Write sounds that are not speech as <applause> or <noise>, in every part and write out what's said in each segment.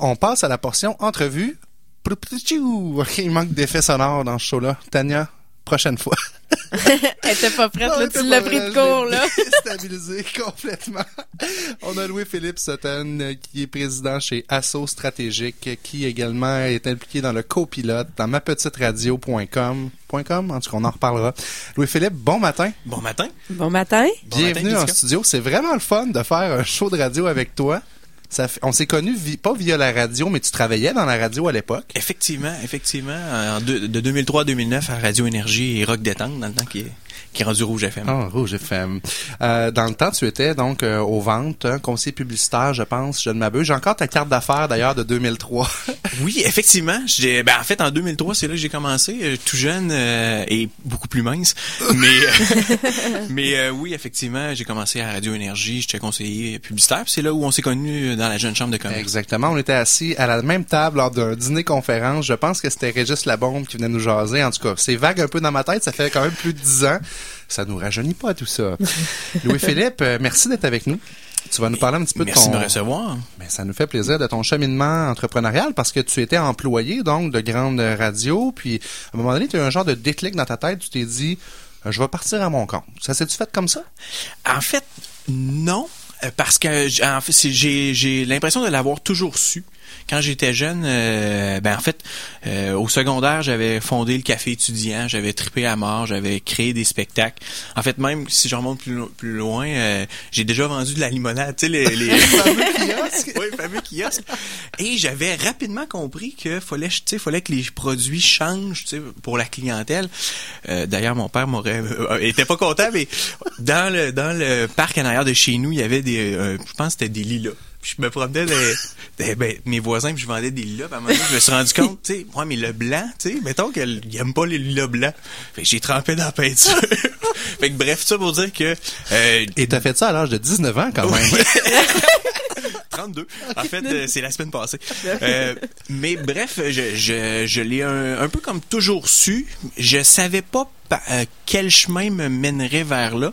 On passe à la portion entrevue. <laughs> Il manque d'effets sonores dans ce show-là. Tania, prochaine fois. <laughs> Elle était pas prête, là, tu l'as pris de court, là. Stabilisé <laughs> complètement. On a Louis-Philippe Sutton, qui est président chez Asso Stratégique, qui également est impliqué dans le copilote, dans mapetiteradio.com. .com, en tout cas, on en reparlera. Louis-Philippe, bon matin. Bon matin. Bon matin. Bienvenue en studio. C'est vraiment le fun de faire un show de radio avec toi. On s'est connus pas via la radio, mais tu travaillais dans la radio à l'époque. Effectivement, effectivement. En de, de 2003 à 2009 à Radio Énergie et Rock Détente, dans le temps qui est qui est rendu Rouge FM. Ah, Rouge FM. Euh, dans le temps, tu étais donc euh, aux ventes, hein, conseiller publicitaire, je pense, je ne m'abuse. J'ai encore ta carte d'affaires d'ailleurs de 2003. <laughs> oui, effectivement. J'ai, ben, en fait, en 2003, c'est là que j'ai commencé, euh, tout jeune euh, et beaucoup plus mince. Mais, <laughs> mais oui, effectivement, j'ai commencé à Radio Énergie. J'étais conseiller publicitaire. C'est là où on s'est connus dans la jeune chambre de commerce. Exactement. On était assis à la même table lors d'un dîner-conférence. Je pense que c'était Régis Labombe qui venait nous jaser. En tout cas, c'est vague un peu dans ma tête. Ça fait quand même plus de dix ans ça nous rajeunit pas tout ça. <laughs> Louis-Philippe, euh, merci d'être avec nous. Tu vas nous parler un petit peu de ton... Merci de me recevoir. Ben, ça nous fait plaisir de ton cheminement entrepreneurial parce que tu étais employé donc de grande radio, puis à un moment donné, tu as eu un genre de déclic dans ta tête, tu t'es dit euh, je vais partir à mon compte. Ça s'est-tu fait comme ça? En fait, non. Euh, parce que en fait, j'ai l'impression de l'avoir toujours su quand j'étais jeune, euh, ben en fait, euh, au secondaire, j'avais fondé le café étudiant, j'avais trippé à mort, j'avais créé des spectacles. En fait, même si je remonte plus, plus loin, euh, j'ai déjà vendu de la limonade, tu sais, les, les... <laughs> fameux <laughs> kiosques. oui, fameux kiosques. Et j'avais rapidement compris que fallait, tu sais, fallait que les produits changent, tu sais, pour la clientèle. D'ailleurs, mon père m'aurait, était pas content, mais dans le dans le parc en arrière de chez nous, il y avait des, je pense, que c'était des lilas je me promenais ben, mes voisins puis je vendais des lilas. à un moment donné, je me suis rendu compte, tu sais, moi, mais le blanc, tu sais, mettons qu'ils aiment pas les lilas blancs. Fait que j'ai trempé dans la peinture. <laughs> fait que bref, ça pour dire que... Euh, Et t'as fait ça à l'âge de 19 ans, quand même. <laughs> 32. En fait, euh, c'est la semaine passée. <laughs> Euh, mais bref, je, je, je l'ai un, un, peu comme toujours su. Je savais pas euh, quel chemin me mènerait vers là.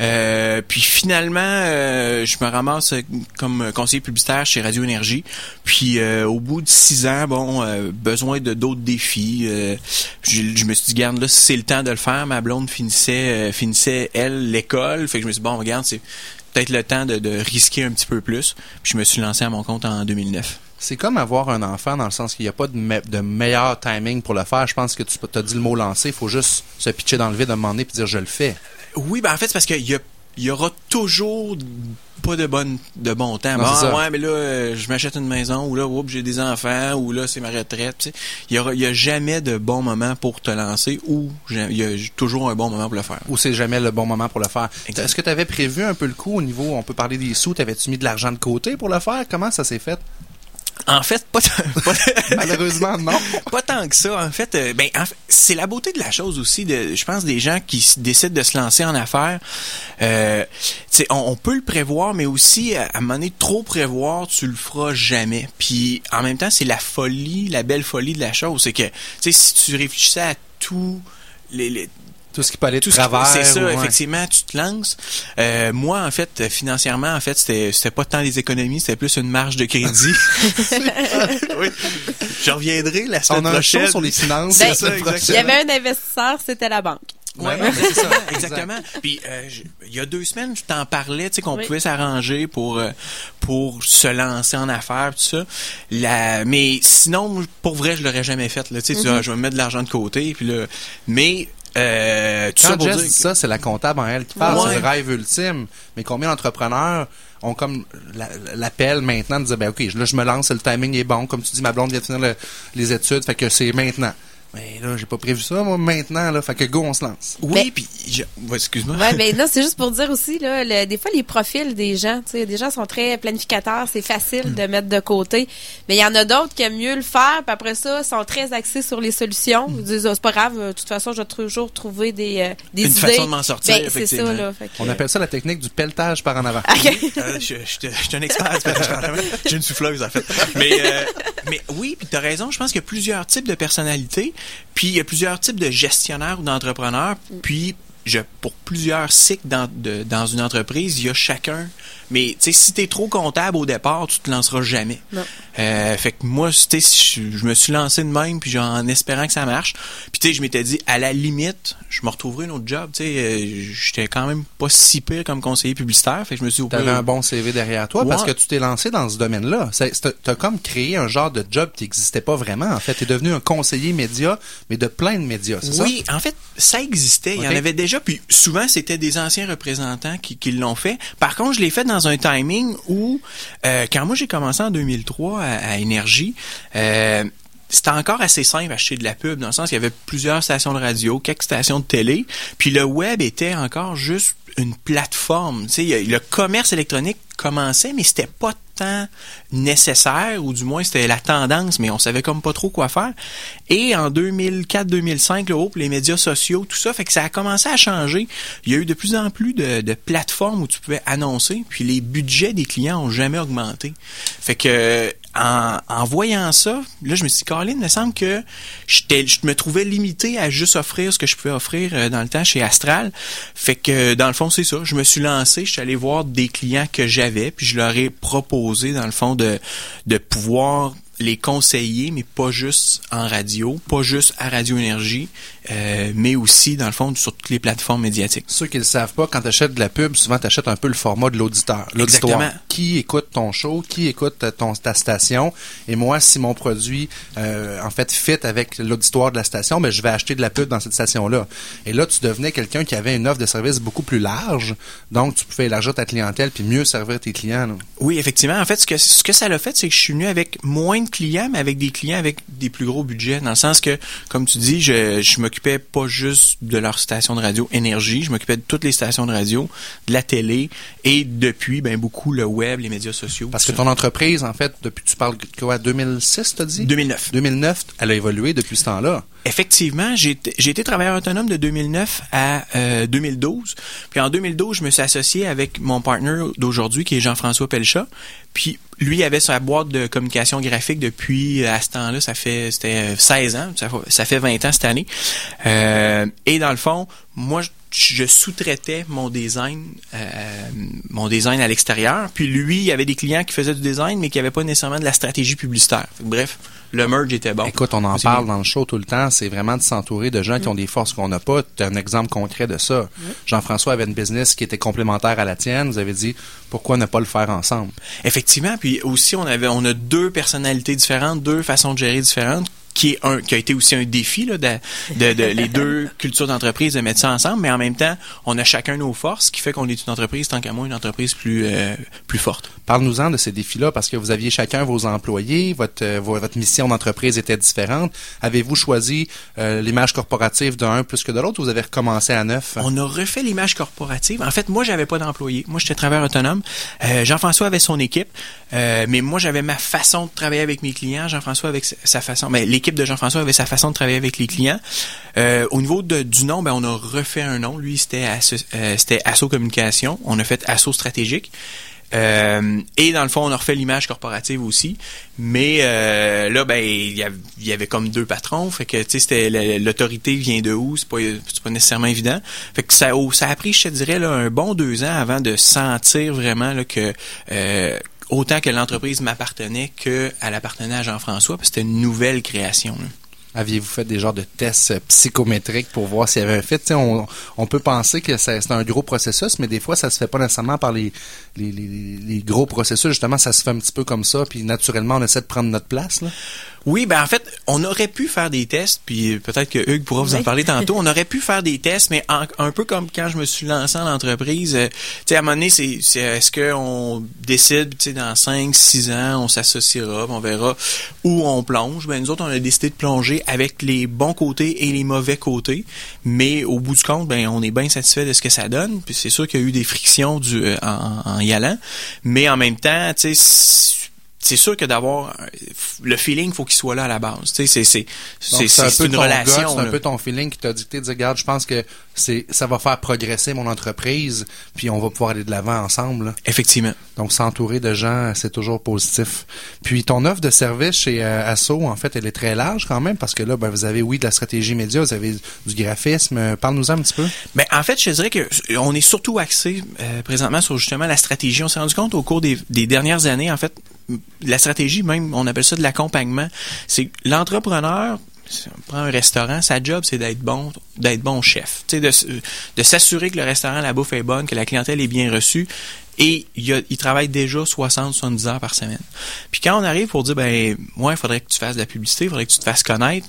Euh, puis finalement, euh, je me ramasse comme conseiller publicitaire chez Radio Énergie. Puis au bout de six ans, bon, besoin de d'autres défis. Je, je, me suis dit, garde là, c'est le temps de le faire. Ma blonde finissait, finissait elle l'école. Fait que je me suis dit, bon, regarde, c'est peut-être le temps de, de, risquer un petit peu plus. Puis je me suis lancé à mon compte en 2009. C'est comme avoir un enfant dans le sens qu'il n'y a pas de, me de, meilleur timing pour le faire. Je pense que tu as dit le mot lancer. Il faut juste se pitcher dans le vide à un moment donné et dire je le fais. Oui, ben en fait, c'est parce qu'il y, y aura toujours pas de bonne de bon temps. bon, ouais, mais là, euh, je m'achète une maison, ou là, j'ai des enfants, ou là, c'est ma retraite. Il y aura, il y a jamais de bon moment pour te lancer, ou il y a toujours un bon moment pour le faire. Ou c'est jamais le bon moment pour le faire. Est-ce que tu avais prévu un peu le coup au niveau, on peut parler des sous, t'avais-tu mis de l'argent de côté pour le faire? Comment ça s'est fait? En fait, pas, <laughs> <laughs> malheureusement non. Pas tant que ça. En fait, euh, ben, c'est la beauté de la chose aussi. De, je pense des gens qui décident de se lancer en affaires. Euh, on, on, peut le prévoir, mais aussi à, un moment donné, trop prévoir, tu le feras jamais. Puis en même temps, c'est la folie, la belle folie de la chose, c'est que, tu sais, si tu réfléchissais à tout les, les tout ce qui peut aller de travers. C'est ça, effectivement, tu te lances. Euh, moi, en fait, financièrement, en fait, c'était, c'était pas tant les économies, c'était plus une marge de crédit. <laughs> <laughs> oui. Je reviendrai la semaine On a prochaine. Un show sur les finances. Ben, il y avait un investisseur, c'était la banque. Ouais, c'est ça, exactement. Puis euh, il y a deux semaines, je t'en parlais, tu sais qu'on pouvait s'arranger pour euh, pour se lancer en affaires tout ça. La, mais sinon, pour vrai, je l'aurais jamais fait. Là, tu sais, mm-hmm. je vais mettre de l'argent de côté, puis là, mais euh, tout Quand ça Jess dit ça, c'est la comptable en elle qui parle, c'est le rêve ultime. Mais combien d'entrepreneurs ont comme l'appel maintenant de dire, ben ok, là je me lance, le timing est bon, comme tu dis, ma blonde vient de finir les études, fait que c'est maintenant. Mais là, j'ai pas prévu ça, moi, maintenant, là. Fait que go, on se lance. Oui, puis, excuse-moi. Ouais, mais <laughs> non, c'est juste pour dire aussi, là, des fois, les profils des gens, tu sais, des gens sont très planificateurs, c'est facile de mettre de côté. Mais il y en a d'autres qui aiment mieux le faire, puis après ça, sont très axés sur les solutions. Ils disent, oh, c'est pas grave, de toute façon, je vais toujours trouver des, euh, des Une idées. façon de m'en sortir, ben, c'est ça, là. On appelle ça la technique du pelletage par en avant. Euh, je, je, suis un expert J'ai une souffleuse, en fait. Mais, euh, mais oui, puis t'as raison, je pense qu'il y a plusieurs types de personnalités. Puis il y a plusieurs types de gestionnaires ou d'entrepreneurs. Puis je, pour plusieurs cycles dans, de, dans une entreprise, il y a chacun. Mais tu sais, si t'es trop comptable au départ, tu te lanceras jamais. Euh, fait que moi, tu sais, je, je me suis lancé de même, puis en espérant que ça marche. Puis tu sais, je m'étais dit, à la limite, je me retrouverai un autre job. Tu sais, euh, j'étais quand même pas si pire comme conseiller publicitaire. Fait que je me suis dit, T'avais un bon CV derrière toi parce que tu t'es lancé dans ce domaine-là. T'as comme créé un genre de job qui n'existait pas vraiment. En fait, t'es devenu un conseiller média, mais de plein de médias, c'est ça? Oui, en fait, ça existait. Il y en avait déjà, puis souvent, c'était des anciens représentants qui, l'ont fait. Par contre, je l'ai fait dans un timing où, euh, quand moi j'ai commencé en 2003 à, Énergie, euh, c'était encore assez simple acheter de la pub, dans le sens qu'il y avait plusieurs stations de radio, quelques stations de télé, puis le web était encore juste une plateforme. Tu le commerce électronique commençait, mais c'était pas tant nécessaire, ou du moins c'était la tendance, mais on savait comme pas trop quoi faire. Et en 2004-2005, le les médias sociaux, tout ça, fait que ça a commencé à changer. Il y a eu de plus en plus de, plateformes où tu pouvais annoncer, puis les budgets des clients ont jamais augmenté. Fait que en, en, voyant ça, là, je me suis dit, Caroline, il me semble que je me trouvais limité à juste offrir ce que je pouvais offrir euh, dans le temps chez Astral. Fait que, dans le fond, c'est ça. Je me suis lancé, je suis allé voir des clients que j'avais, puis je leur ai proposé, dans le fond, de, de pouvoir les conseiller, mais pas juste en radio, pas juste à Radio Énergie, euh, mais aussi, dans le fond, sur toutes les plateformes médiatiques. Ceux qui ne le savent pas, quand tu achètes de la pub, souvent tu achètes un peu le format de l'auditeur. L'auditoire. Qui écoute ton show, qui écoute ton, ta station? Et moi, si mon produit, euh, en fait, fit avec l'auditoire de la station, ben, je vais acheter de la pub dans cette station-là. Et là, tu devenais quelqu'un qui avait une offre de service beaucoup plus large. Donc, tu pouvais élargir ta clientèle puis mieux servir tes clients. Oui, effectivement. En fait, ce que, ce que ça l'a fait, c'est que je suis venu avec moins de clients, mais avec des clients avec des plus gros budgets. Dans le sens que, comme tu dis, je, je m'occupais pas juste de leur station de radio énergie, je m'occupais de toutes les stations de radio, de la télé et depuis, ben beaucoup le web, les médias sociaux. Parce que ton entreprise, en fait, depuis tu parles quoi, 2006, t'as dit? 2009. 2009, elle a évolué depuis ce temps-là. Effectivement, j'ai été travailleur autonome de 2009 à 2012. Euh, puis en 2012, je me suis associé avec mon partner d'aujourd'hui, qui est Jean-François Pelchat. Puis lui avait sa boîte de communication graphique depuis à ce temps-là, ça fait c'était 16 ans, ça, fait 20 ans cette année. Euh, et dans le fond, moi je sous-traitais mon design euh, mon design à l'extérieur, puis lui, il y avait des clients qui faisaient du design mais qui n'avaient pas nécessairement de la stratégie publicitaire. Bref, le merge était bon. Écoute, on en parle dans le show tout le temps, c'est vraiment de s'entourer de gens qui ont des forces qu'on n'a pas. Tu as un exemple concret de ça. Jean-François avait une business qui était complémentaire à la tienne, vous avez dit pourquoi ne pas le faire ensemble? Effectivement, puis aussi on avait on a deux personnalités différentes, deux façons de gérer différentes qui est un qui a été aussi un défi là, de, de, de les deux <laughs> cultures d'entreprise de mettre ça ensemble, mais en même temps, on a chacun nos forces, ce qui fait qu'on est une entreprise tant qu'à moi une entreprise plus euh, plus forte. Parle-nous-en de ces défis-là parce que vous aviez chacun vos employés, votre euh, votre mission d'entreprise était différente. Avez-vous choisi euh, l'image corporative d'un plus que de l'autre ou vous avez recommencé à neuf? On a refait l'image corporative. En fait, moi j'avais pas d'employés. Moi j'étais travailleur autonome. Jean-François avait son équipe, mais moi j'avais ma façon de travailler avec mes clients. Jean-François avec sa façon. Mais les l'équipe de Jean-François avait sa façon de travailler avec les clients. Euh, au niveau de, du nom, ben, on a refait un nom. Lui, c'était euh, c'était Asso Communication. On a fait Asso Stratégique. Euh, et dans le fond, on a refait l'image corporative aussi. Mais euh, là, ben, il y, avait, comme deux patrons. Fait que, tu sais, l'autorité vient de où? C'est pas, pas nécessairement évident. Fait que ça, ça a pris, je te dirais, là, un bon deux ans avant de sentir vraiment que euh, autant que l'entreprise m'appartenait qu'elle appartenait à Jean-François, que c'était une nouvelle création. Aviez-vous fait des genres de tests psychométriques pour voir s'il y avait un fit? On, on, peut penser que c'est un gros processus, mais des fois, ça se fait pas nécessairement par les, gros processus. Justement, ça se fait un petit peu comme ça, puis naturellement, on essaie de prendre notre place. Oui, ben en fait, on aurait pu faire des tests, puis peut-être que Hugues pourra vous en parler tantôt. <laughs> On aurait pu faire des tests, mais un peu comme quand je me suis lancé en entreprise, euh, tu sais, à un moment donné, c'est, est-ce qu'on décide, tu sais, dans 5, 6 ans, on s'associera, on verra où on plonge? Ben nous autres, on a décidé de plonger avec les bons côtés et les mauvais côtés, mais au bout du compte, ben on est bien satisfait de ce que ça donne. Puis c'est sûr qu'il y a eu des frictions du, euh, en, en y allant, mais en même temps, tu sais c'est sûr que d'avoir le feeling, faut qu'il soit là à la base. Tu sais, c'est c'est c'est un peu une relation. C'est un peu ton feeling qui t'a dicté de dire, regarde, je pense que c'est ça va faire progresser mon entreprise, puis on va pouvoir aller de l'avant ensemble. Effectivement. Donc s'entourer de gens, c'est toujours positif. Puis ton offre de service chez euh, Asso, en fait, elle est très large quand même parce que là, ben, vous avez oui de la stratégie média, vous avez du graphisme. Parle-nous un petit peu. Ben en fait, je dirais que on est surtout axé euh, présentement sur justement la stratégie. On s'est rendu compte au cours des, des dernières années, en fait, la stratégie même, on appelle ça de l'accompagnement. C'est l'entrepreneur on prend un restaurant, sa job, c'est d'être bon, chef. Tu de, de s'assurer que le restaurant, la bouffe est bonne, que la clientèle est bien reçue. Et il, il travaille déjà 60, 70 heures par semaine. Puis quand on arrive pour dire, ben, moi, il faudrait que tu fasses de la publicité, il faudrait que tu te fasses connaître,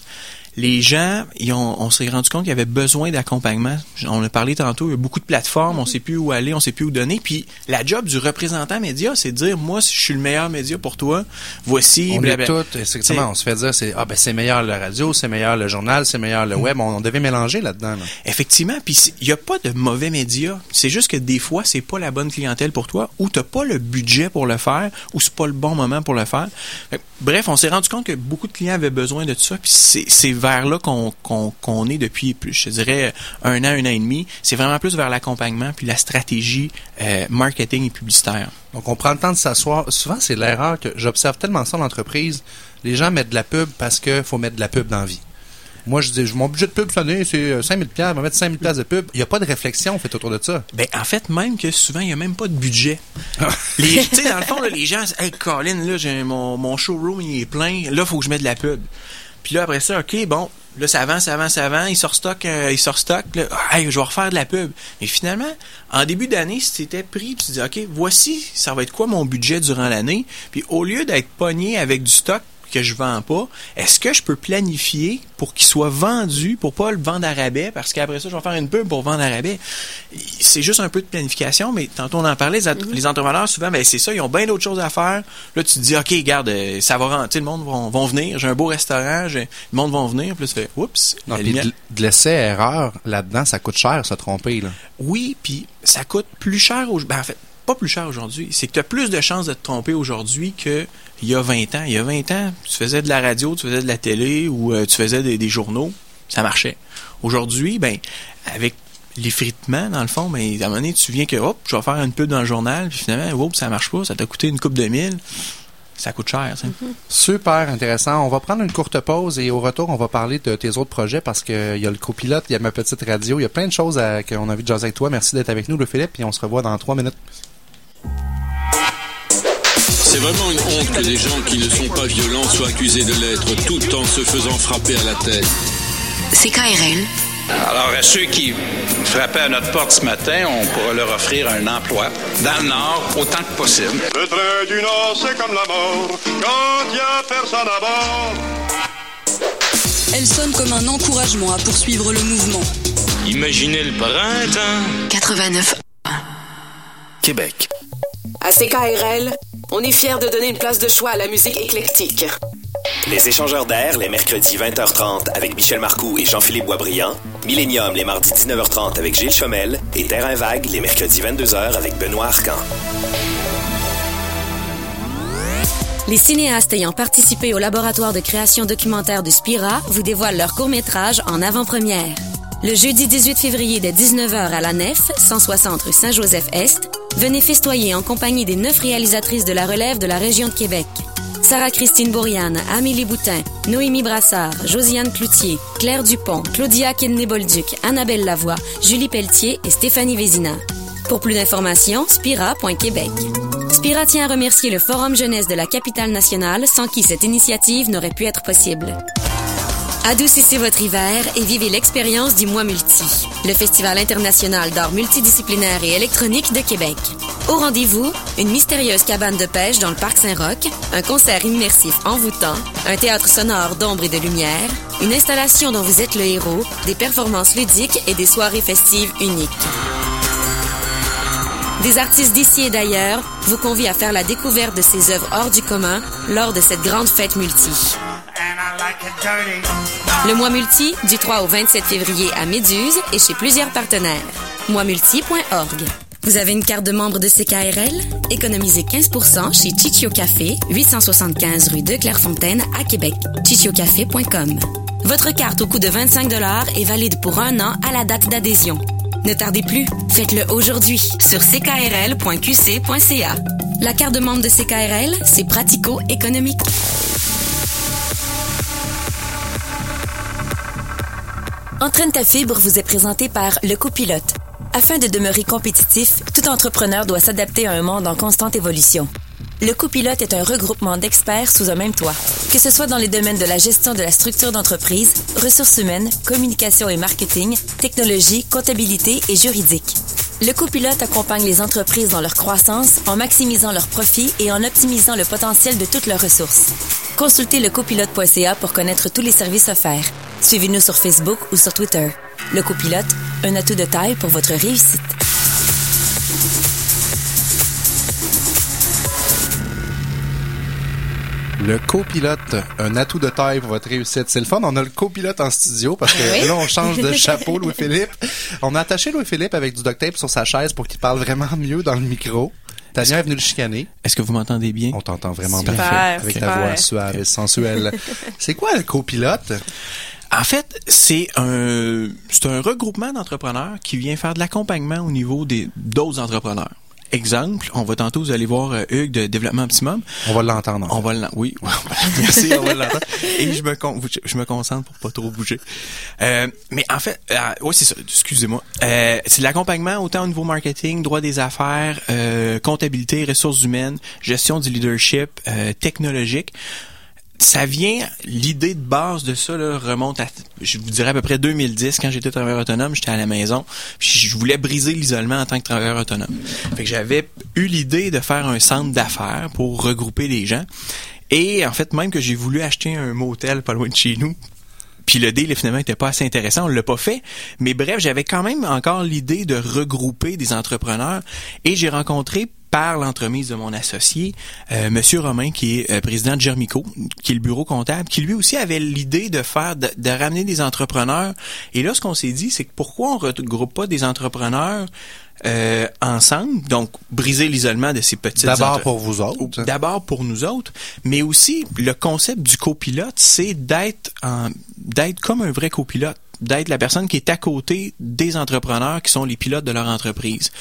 les gens, on s'est rendu compte qu'il y avait besoin d'accompagnement. On a parlé tantôt, il y a beaucoup de plateformes, on sait plus où aller, on sait plus où donner. Puis la job du représentant média, c'est de dire, moi, je suis le meilleur média pour toi, voici. On est tout, effectivement, on se fait dire, c'est ah ben c'est meilleur la radio, c'est meilleur le journal, c'est meilleur le web. On, devait mélanger là-dedans. Effectivement, puis il y a pas de mauvais médias. C'est juste que des fois, c'est pas la bonne clientèle pour toi, ou t'as pas le budget pour le faire, ou c'est pas le bon moment pour le faire. Bref, on s'est rendu compte que beaucoup de clients avaient besoin de ça, puis c'est vers là qu'on est depuis, plus, je dirais, un an, un an et demi. C'est vraiment plus vers l'accompagnement puis la stratégie euh, marketing et publicitaire. Donc, on prend le temps de s'asseoir. Souvent, c'est l'erreur que j'observe tellement ça en entreprise. Les gens mettent de la pub parce qu'il faut mettre de la pub dans la vie. Moi, je dis, mon budget de pub cette année, c'est 5000 pièces, on va mettre 5000 pièces de pub. Il n'y a pas de réflexion fait autour de ça. Ben, en fait, même que souvent, il n'y a même pas de budget. <laughs> tu sais, dans le fond, les gens, hey, Colin, là, j'ai mon, mon showroom, il est plein. Là, il faut que je mette de la pub. Puis là, après ça, OK, bon, là, ça avance, ça avance, ça avance, il sort stock, euh, il sort stock, là, hey, je vais refaire de la pub. Mais finalement, en début d'année, si tu étais pris, puis tu dis, OK, voici, ça va être quoi mon budget durant l'année, puis au lieu d'être pogné avec du stock que je vends pas, est-ce que je peux planifier pour qu'il soit vendu, pour pas le vendre à rabais, parce qu'après ça, je vais faire une pub pour vendre à rabais. C'est juste un peu de planification, mais tantôt on en parlait, les, mm-hmm. entrepreneurs, souvent, ben, c'est ça, ils ont bien d'autres choses à faire. Là, tu te dis, OK, garde, euh, ça va rentrer, le monde va, venir, j'ai un beau restaurant, le monde va venir, puis tu fais, oups. de, laisser erreur là-dedans, ça coûte cher, se tromper, là. Oui, puis ça coûte plus cher, au, ben, en fait, pas plus cher aujourd'hui. C'est que tu as plus de chances de te tromper aujourd'hui qu'il y a 20 ans. Il y a 20 ans, tu faisais de la radio, tu faisais de la télé ou euh, tu faisais des, journaux, ça marchait. Aujourd'hui, ben, avec l'effritement, dans le fond, ben, à un moment donné, tu viens que, hop, je vais faire une pub dans le journal, puis finalement, hop, ça marche pas, ça t'a coûté une coupe de mille. Ça coûte cher, ça. Mm-hmm. Super intéressant. On va prendre une courte pause et au retour, on va parler de tes autres projets parce qu'il y a le copilote, il y a ma petite radio, il y a plein de choses qu'on a envie de jaser avec toi. Merci d'être avec nous, le Philippe, et on se revoit dans trois minutes. C'est vraiment une honte que des gens qui ne sont pas violents soient accusés de l'être tout en se faisant frapper à la tête. C'est KRL. Alors, à ceux qui frappaient à notre porte ce matin, on pourra leur offrir un emploi dans le Nord autant que possible. Le train du Nord, c'est comme la mort quand il n'y a personne à bord. Elle sonne comme un encouragement à poursuivre le mouvement. Imaginez le printemps. 89 Québec. À CKRL, on est fiers de donner une place de choix à la musique éclectique. Les échangeurs d'air, les mercredis 20h30 avec Michel Marcoux et Jean-Philippe Boisbriand. Millennium, les mardis 19h30 avec Gilles Chomel. Et Terrain Vague, les mercredis 22h avec Benoît Arcan. Les cinéastes ayant participé au laboratoire de création documentaire de Spira vous dévoilent leur court-métrage en avant-première. Le jeudi 18 février dès 19h à la Nef, 160 rue Saint-Joseph-Est, venez festoyer en compagnie des neuf réalisatrices de la relève de la région de Québec. Sarah-Christine Bourriane, Amélie Boutin, Noémie Brassard, Josiane Cloutier, Claire Dupont, Claudia Kidney-Bolduc, Annabelle Lavoie, Julie Pelletier et Stéphanie Vézina. Pour plus d'informations, spira.québec. Spira tient à remercier le Forum jeunesse de la capitale nationale sans qui cette initiative n'aurait pu être possible. Adoucissez votre hiver et vivez l'expérience du Mois Multi, le festival international d'art multidisciplinaire et électronique de Québec. Au rendez-vous, une mystérieuse cabane de pêche dans le parc Saint-Roch, un concert immersif envoûtant, un théâtre sonore d'ombre et de lumière, une installation dont vous êtes le héros, des performances ludiques et des soirées festives uniques. Des artistes d'ici et d'ailleurs vous convient à faire la découverte de ces œuvres hors du commun lors de cette grande fête multi. Le mois multi, du 3 au 27 février à Méduse et chez plusieurs partenaires. Moismulti.org. Vous avez une carte de membre de CKRL? Économisez 15 chez Chichio Café, 875 rue de Clairefontaine à Québec. chichiocafé.com. Votre carte au coût de 25 est valide pour un an à la date d'adhésion. Ne tardez plus, faites-le aujourd'hui sur ckrl.qc.ca. La carte de membre de CKRL, c'est pratico-économique. Entraîne ta fibre vous est présenté par Le Copilote. Afin de demeurer compétitif, tout entrepreneur doit s'adapter à un monde en constante évolution. Le copilote est un regroupement d'experts sous un même toit. Que ce soit dans les domaines de la gestion de la structure d'entreprise, ressources humaines, communication et marketing, technologie, comptabilité et juridique. Le copilote accompagne les entreprises dans leur croissance en maximisant leurs profits et en optimisant le potentiel de toutes leurs ressources. Consultez lecopilote.ca pour connaître tous les services offerts. Suivez-nous sur Facebook ou sur Twitter. Le copilote, un atout de taille pour votre réussite. Le copilote, un atout de taille pour votre réussite. C'est le fun, on a le copilote en studio parce que là, on change de <laughs> chapeau, Louis-Philippe. On a attaché Louis-Philippe avec du duct tape sur sa chaise pour qu'il parle vraiment mieux dans le micro. Tania est venue le chicaner. Est-ce que vous m'entendez bien? On t'entend vraiment Super, bien. Avec ta voix suave et sensuelle. <laughs> C'est quoi le copilote? En fait, c'est un c'est un regroupement d'entrepreneurs qui vient faire de l'accompagnement au niveau des d'autres entrepreneurs. Exemple, on va tantôt vous allez voir euh, Hugues de Développement Optimum. On va l'entendre. On va l'en- oui, <laughs> merci, on va l'entendre. Et je me con- je me concentre pour pas trop bouger. Euh, mais en fait, euh, oui c'est ça. Excusez-moi. Euh, c'est de l'accompagnement autant au niveau marketing, droit des affaires, euh, comptabilité, ressources humaines, gestion du leadership, euh, technologique ça vient, l'idée de base de ça remonte à, je vous dirais à peu près 2010, quand j'étais travailleur autonome, j'étais à la maison, je voulais briser l'isolement en tant que travailleur autonome. Fait que j'avais eu l'idée de faire un centre d'affaires pour regrouper les gens. Et en fait, même que j'ai voulu acheter un motel pas loin de chez nous, puis le deal finalement était pas assez intéressant, on l'a pas fait. Mais bref, j'avais quand même encore l'idée de regrouper des entrepreneurs et j'ai rencontré par l'entremise de mon associé, euh, Monsieur Romain, qui est euh, président de Germico, qui est le bureau comptable, qui lui aussi avait l'idée de faire, de, de ramener des entrepreneurs. Et là, ce qu'on s'est dit, c'est que pourquoi on regroupe pas des entrepreneurs euh, ensemble, donc briser l'isolement de ces petites D'abord pour vous autres. D'abord pour nous autres, mais aussi le concept du copilote, c'est d'être d'être comme un vrai copilote d'être la personne qui est à côté des entrepreneurs qui sont les pilotes de leur entreprise.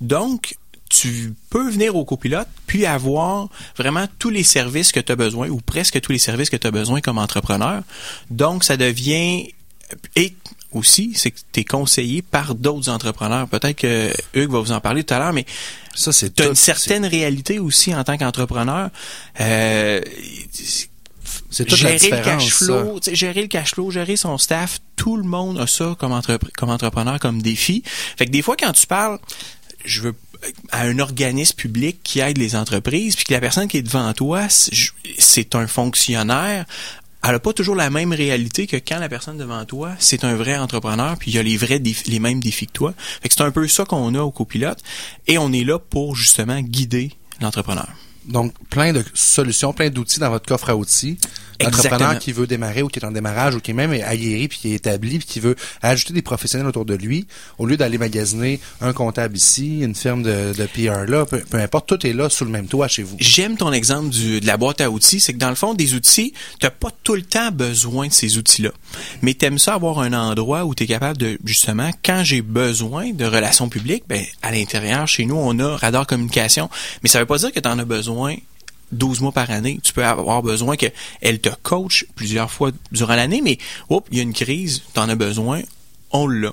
Donc, tu peux venir au copilote puis avoir vraiment tous les services que tu as besoin ou presque tous les services que tu as besoin comme entrepreneur. Donc, ça devient et aussi, c'est que tu es conseillé par d'autres entrepreneurs. Peut-être que Hugues va vous en parler tout à l'heure, mais ça c'est tu as une certaine réalité aussi en tant qu'entrepreneur. Euh, C'est toute la gérer le différence, cash flow, gérer le cash flow, gérer son staff, tout le monde a ça comme, comme entrepreneur, comme défi. Fait que des fois, quand tu parles, je veux à un organisme public qui aide les entreprises, puis que la personne qui est devant toi, c'est- un fonctionnaire, elle n'a pas toujours la même réalité que quand la personne devant toi, c'est un vrai entrepreneur, puis il y a les vrais les mêmes défis que toi. Fait que c'est un peu ça qu'on a au copilote, et on est là pour justement guider l'entrepreneur. Donc, plein de solutions, plein d'outils dans votre coffre à outils. L'entrepreneur Exactement. qui veut démarrer ou qui est en démarrage ou qui est même aguerri puis qui est établi puis qui veut ajouter des professionnels autour de lui, au lieu d'aller magasiner un comptable ici, une firme de, de PR là, peu, peu importe, tout est là sous le même toit chez vous. J'aime ton exemple du, de la boîte à outils, c'est que dans le fond, des outils, t'as pas tout le temps besoin de ces outils-là. Mais t'aimes ça avoir un endroit où tu es capable de, justement, quand j'ai besoin de relations publiques, ben, à l'intérieur, chez nous, on a Radar Communication. Mais ça veut pas dire que tu en as besoin 12 mois par année. Tu peux avoir besoin qu'elle te coach plusieurs fois durant l'année, mais, oups, il y a une crise, tu en as besoin, on l'a.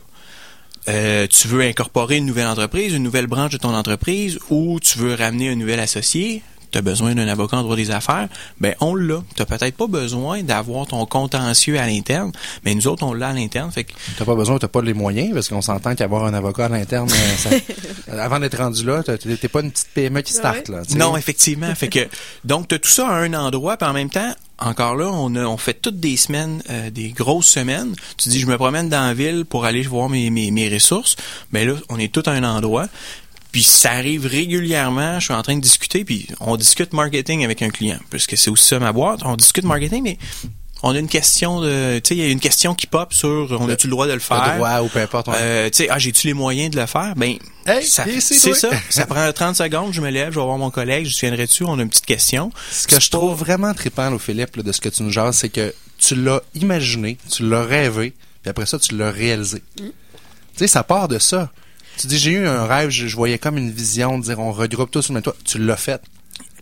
Euh, tu veux incorporer une nouvelle entreprise, une nouvelle branche de ton entreprise, ou tu veux ramener un nouvel associé, tu as besoin d'un avocat en droit des affaires, ben on l'a. Tu peut-être pas besoin d'avoir ton contentieux à l'interne, mais nous autres, on l'a à l'interne. Fait que T'as pas besoin, t'as pas les moyens, parce qu'on s'entend qu'avoir un avocat à l'interne, euh, ça- <laughs> avant d'être rendu là, t'as- t'es pas une petite PME qui starte, là. tu sais. Non, effectivement. fait que donc tu as tout ça à un endroit, puis en même temps, encore là, on a, on fait toutes des semaines, euh, des grosses semaines. Tu dis, je me promène dans la ville pour aller voir mes, mes, mes ressources. Mais là, on est tout à un endroit. Puis ça arrive régulièrement, je suis en train de discuter, puis on discute marketing avec un client, puisque c'est aussi ça ma boîte. On discute marketing, mais On a une question de, tu sais, il y a une question qui pop sur, on a-tu le droit de le faire? Le droit ou peu importe. ouais. Euh, tu sais, ah, j'ai-tu les moyens de le faire? Ben, Hey, c'est ça. <laughs> Ça prend 30 secondes, je me lève, je vais voir mon collègue, je viendrai dessus, on a une petite question. Ce que je pas- trouve vraiment trippant, là, Philippe, là, de ce que tu nous jases, c'est que tu l'as imaginé, tu l'as rêvé, puis après ça, tu l'as réalisé. Mm. Tu sais, ça part de ça. Tu dis, j'ai eu un rêve, je, voyais comme une vision dire, on regroupe tout sous le même. Tu l'as fait.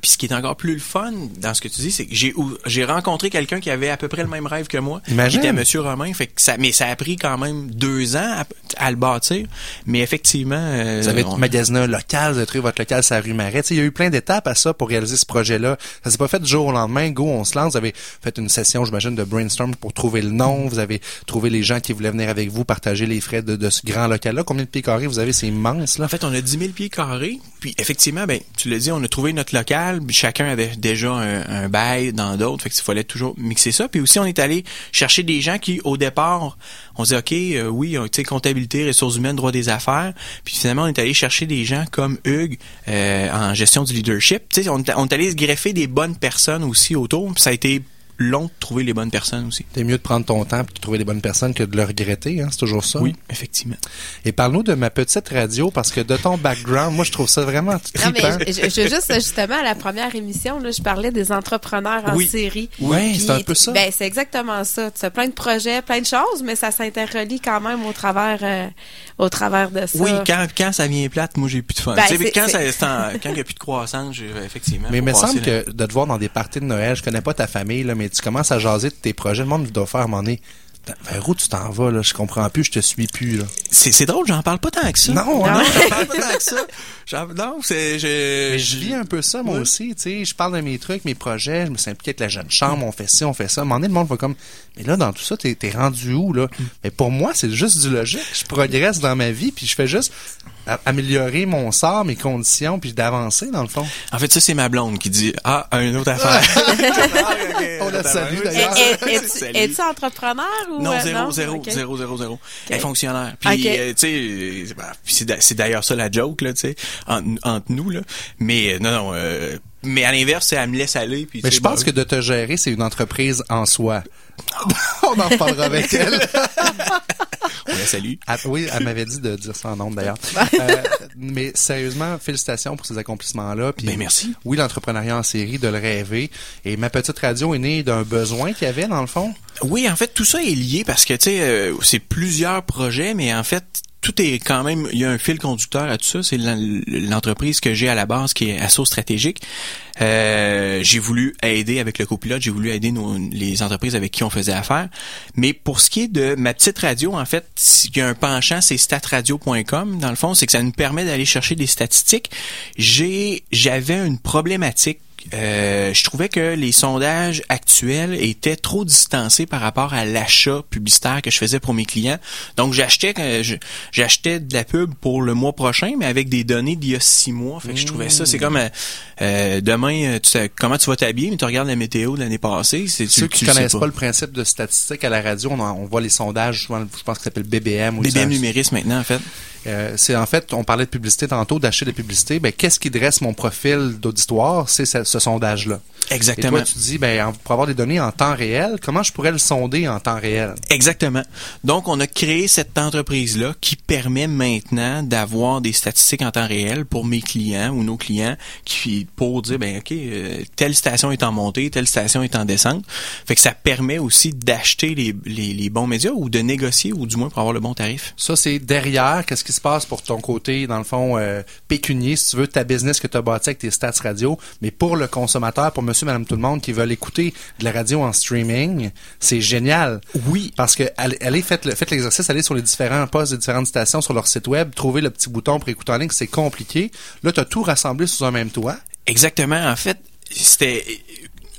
Puis ce qui est encore plus le fun dans ce que tu dis, c'est que j'ai j'ai rencontré quelqu'un qui avait à peu près le même rêve que moi. Imagine. Qui était Monsieur Romain. Fait que ça, mais ça a pris quand même deux ans à, à le bâtir. Mais effectivement, euh, Vous avez on- magasiné un local, vous avez trouvé votre local la rue Marais. Il y a eu plein d'étapes à ça pour réaliser ce projet-là. Ça s'est pas fait du jour au lendemain. Go, on se lance. Vous avez fait une session, j'imagine, de brainstorm pour trouver le nom. Vous avez trouvé les gens qui voulaient venir avec vous, partager les frais de, de ce grand local-là. Combien de pieds carrés vous avez? C'est immense, là. En fait, on a 10 000 pieds carrés. Puis effectivement, ben, tu l'as dit, on a trouvé notre local. Chacun avait déjà un, bail dans d'autres. Fait qu'il fallait toujours mixer ça. Puis aussi, on est allé chercher des gens qui, au départ, on dit, OK, euh, oui, euh, tu sais, comptabilité, ressources humaines, droit des affaires. Puis finalement, on est allé chercher des gens comme Hugues euh, en gestion du leadership. Tu sais, on, est- allé se greffer des bonnes personnes aussi autour. Ça a été long de trouver les bonnes personnes aussi. C'est mieux de prendre ton temps et de trouver les bonnes personnes que de le regretter, hein, c'est toujours ça? Oui, effectivement. Et parle-nous de ma petite radio parce que de ton background, moi je trouve ça vraiment Non, trippant. mais je, je- juste, justement, à la première émission, là, je parlais des entrepreneurs en Oui. série. Puis, c'est un peu ça. Ben, c'est exactement ça. Tu as plein de projets, plein de choses, mais ça s'interrelie quand même au travers, euh, au travers de ça. Oui, quand, quand ça vient plate, moi j'ai plus de fun. Ben, Tu sais, c'est- quand <laughs> il n'y a plus de croissance, effectivement. Mais il me semble là. que de te voir dans des parties de Noël, je connais pas ta famille, là, mais tu commences à jaser de tes projets, le monde doit faire à un moment donné, vers où tu t'en vas, là, je comprends plus, je te suis plus, là. C'est, c'est drôle, j'en parle pas tant que ça. Non, hein? non, j'en parle pas tant que ça. Non, c'est, je, je vis un peu ça, moi Ouais. aussi, tu sais, je parle de mes trucs, mes projets, je me suis impliqué avec la jeune chambre, on fait ci, on fait ça. À un moment donné, le monde va comme, mais là, dans tout ça, t'es, t'es rendu où, là? Mais pour moi, c'est juste du logique. Je progresse dans ma vie, puis je fais juste a- améliorer mon sort, mes conditions, puis d'avancer, dans le fond. En fait, ça, c'est ma blonde qui dit, ah, une autre affaire. On la salue, Et- d'ailleurs. <laughs> es-tu- entrepreneur ou Non, euh, zéro, zéro, Ok. zéro, zéro, zéro. Elle est fonctionnaire. Puis, euh, tu sais, puis c'est d'a- c'est d'ailleurs ça la joke, là, tu sais, entre, entre nous, là. Mais, euh, non, non, euh, mais à l'inverse, c'est elle me laisse aller. Puis, Mais je pense bah, que de te gérer, c'est une entreprise en soi. <laughs> On en reparlera avec elle. on la salue. Ah, oui, elle m'avait dit de dire ça en nombre d'ailleurs. <laughs> Euh, mais sérieusement, félicitations pour ces accomplissements-là. Ben, merci. Oui, l'entrepreneuriat en série, de le rêver. Et ma petite radio est née d'un besoin qu'il y avait dans le fond. Oui, en fait, tout ça est lié parce que, tu sais, euh, c'est plusieurs projets, mais en fait, tout est quand même, il y a un fil conducteur à tout ça. C'est l'en- l'entreprise que j'ai à la base qui est Asso Stratégique. Euh, j'ai voulu aider avec le copilote, j'ai voulu aider les entreprises avec qui on faisait affaire. Mais pour ce qui est de ma petite radio, en fait, il y a un penchant, c'est statradio.com. Dans le fond, c'est que ça nous permet d'aller chercher des statistiques. J'ai, j'avais une problématique euh, je trouvais que les sondages actuels étaient trop distancés par rapport à l'achat publicitaire que je faisais pour mes clients. Donc j'achetais euh, j'achetais de la pub pour le mois prochain, mais avec des données d'il y a six mois. Fait que je trouvais ça, c'est comme euh, euh, demain, tu sais, comment tu vas t'habiller, mais tu regardes la météo de l'année passée. C'est Ceux qui sais connaissent pas. le principe de statistique à la radio, on, voit les sondages, souvent, je pense que ça s'appelle BBM. ou BBM numériste maintenant en fait. Euh, c'est en fait, on parlait de publicité tantôt, d'acheter des publicités. Ben, qu'est-ce qui dresse mon profil d'auditoire? C'est ce, ce sondage-là. Exactement. Et toi, tu dis, ben, en- pour avoir des données en temps réel, comment je pourrais le sonder en temps réel? Exactement. Donc, on a créé cette entreprise-là qui permet maintenant d'avoir des statistiques en temps réel pour mes clients ou nos clients qui pour dire, ben ok, euh, telle station est en montée, telle station est en descente. Fait que ça permet aussi d'acheter les, les, les bons médias ou de négocier ou du moins pour avoir le bon tarif. Ça, c'est derrière. Qu'est-ce qui se passe pour ton côté, dans le fond, euh, pécunier, si tu veux, ta business que tu as bâti avec tes stats radio. Mais pour le consommateur, pour monsieur, madame, tout le monde qui veulent écouter de la radio en streaming, c'est génial. Oui. Parce que allez, allez, faites, le- faites l'exercice, allez sur les différents postes des différentes stations sur leur site web, trouvez le petit bouton pour écouter en ligne, c'est compliqué. Là, tu as tout rassemblé sous un même toit. Exactement. En fait, c'était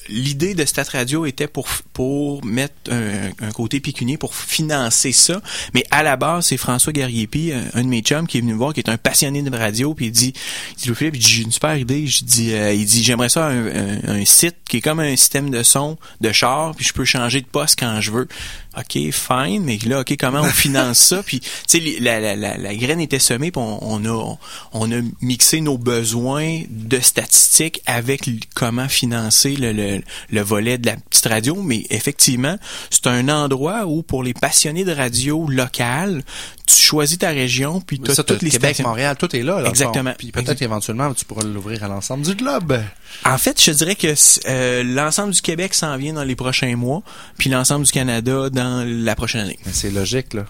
l'idée de Stat Radio était pour pour mettre un, un côté pécunier pour financer ça. Mais à la base, c'est François Garriépi, un, un de mes chums, qui est venu me voir, qui est un passionné de radio, puis il dit, il dit Philippe, il dit, j'ai une super idée. Je dis, euh, il dit, j'aimerais ça un, un- un site qui est comme un système de son de char, puis je peux changer de poste quand je veux. OK, fine, mais là, OK, comment on finance ça? <laughs> Puis, tu sais, la, la, la, la graine était semée, puis on, on a, on a mixé nos besoins de statistiques avec comment financer le, le, le, le volet de la petite radio, mais effectivement, c'est un endroit où pour les passionnés de radio locale, tu choisis ta région, puis tu as Ça, toutes les Québec, stations. Montréal, tout est là. Exactement. Puis peut-être éventuellement, tu pourras l'ouvrir à l'ensemble du globe. En fait, je dirais que euh, l'ensemble du Québec s'en vient dans les prochains mois, puis l'ensemble du Canada dans la prochaine année. C'est logique, là.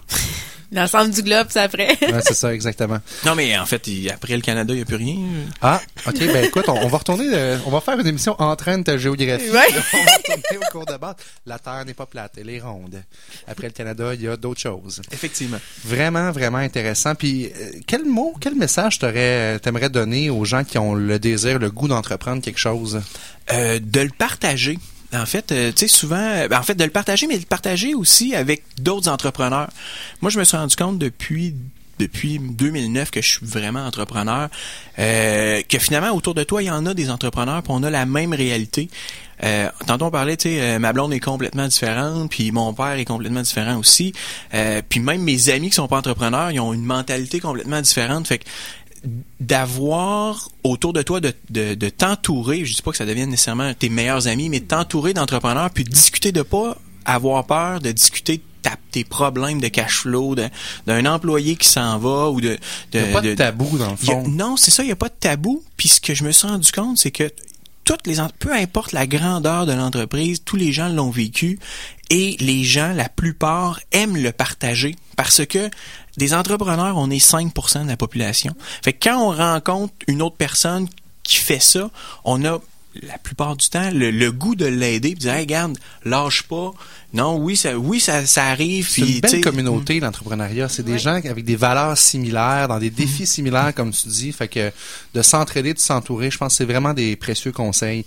L'ensemble du globe, c'est après. Ouais, c'est ça, exactement. Non, mais en fait, il- après le Canada, il n'y a plus rien. Ah, ok, ben écoute, on, on va retourner, euh, on va faire une émission entraîne ta géographie. Ouais. <laughs> On va retourner au cours de base. La Terre n'est pas plate, elle est ronde. Après le Canada, il y a d'autres choses. Effectivement. Vraiment, vraiment intéressant. Puis, euh, quel mot, quel message t'aurais, t'aimerais donner aux gens qui ont le désir, le goût d'entreprendre quelque chose? Euh, de le partager. En fait, euh, tu sais, souvent, euh, en fait, de le partager, mais de le partager aussi avec d'autres entrepreneurs. Moi, je me suis rendu compte depuis depuis 2009 que je suis vraiment entrepreneur, euh, que finalement autour de toi il y en a des entrepreneurs, puis on a la même réalité. Euh, tantôt on parlait, tu sais, euh, ma blonde est complètement différente, puis mon père est complètement différent aussi, euh, puis même mes amis qui sont pas entrepreneurs, ils ont une mentalité complètement différente. Fait que d'avoir autour de toi de, de, de t'entourer, je dis pas que ça devienne nécessairement tes meilleurs amis, mais de t'entourer d'entrepreneurs, puis de discuter de pas avoir peur, de discuter de ta- tes problèmes de cash flow, d'un employé qui s'en va ou de... de Il n'y a pas de, tabou, dans le a- fond. non, c'est ça, il n'y a pas de tabou. Puis ce que je me suis rendu compte, c'est que toutes les peu importe la grandeur de l'entreprise, tous les gens l'ont vécu et les gens, la plupart, aiment le partager parce que des entrepreneurs, on est 5% de la population. Fait que quand on rencontre une autre personne qui fait ça, on a la plupart du temps le, le goût de l'aider, puis de dire hey, regarde, lâche pas. Non, oui, ça oui, ça, ça arrive C'est une belle communauté, l'entrepreneuriat. C'est des gens avec des valeurs similaires, dans des défis similaires, comme tu dis. Fait que de s'entraider, de s'entourer, je pense que c'est vraiment des précieux conseils.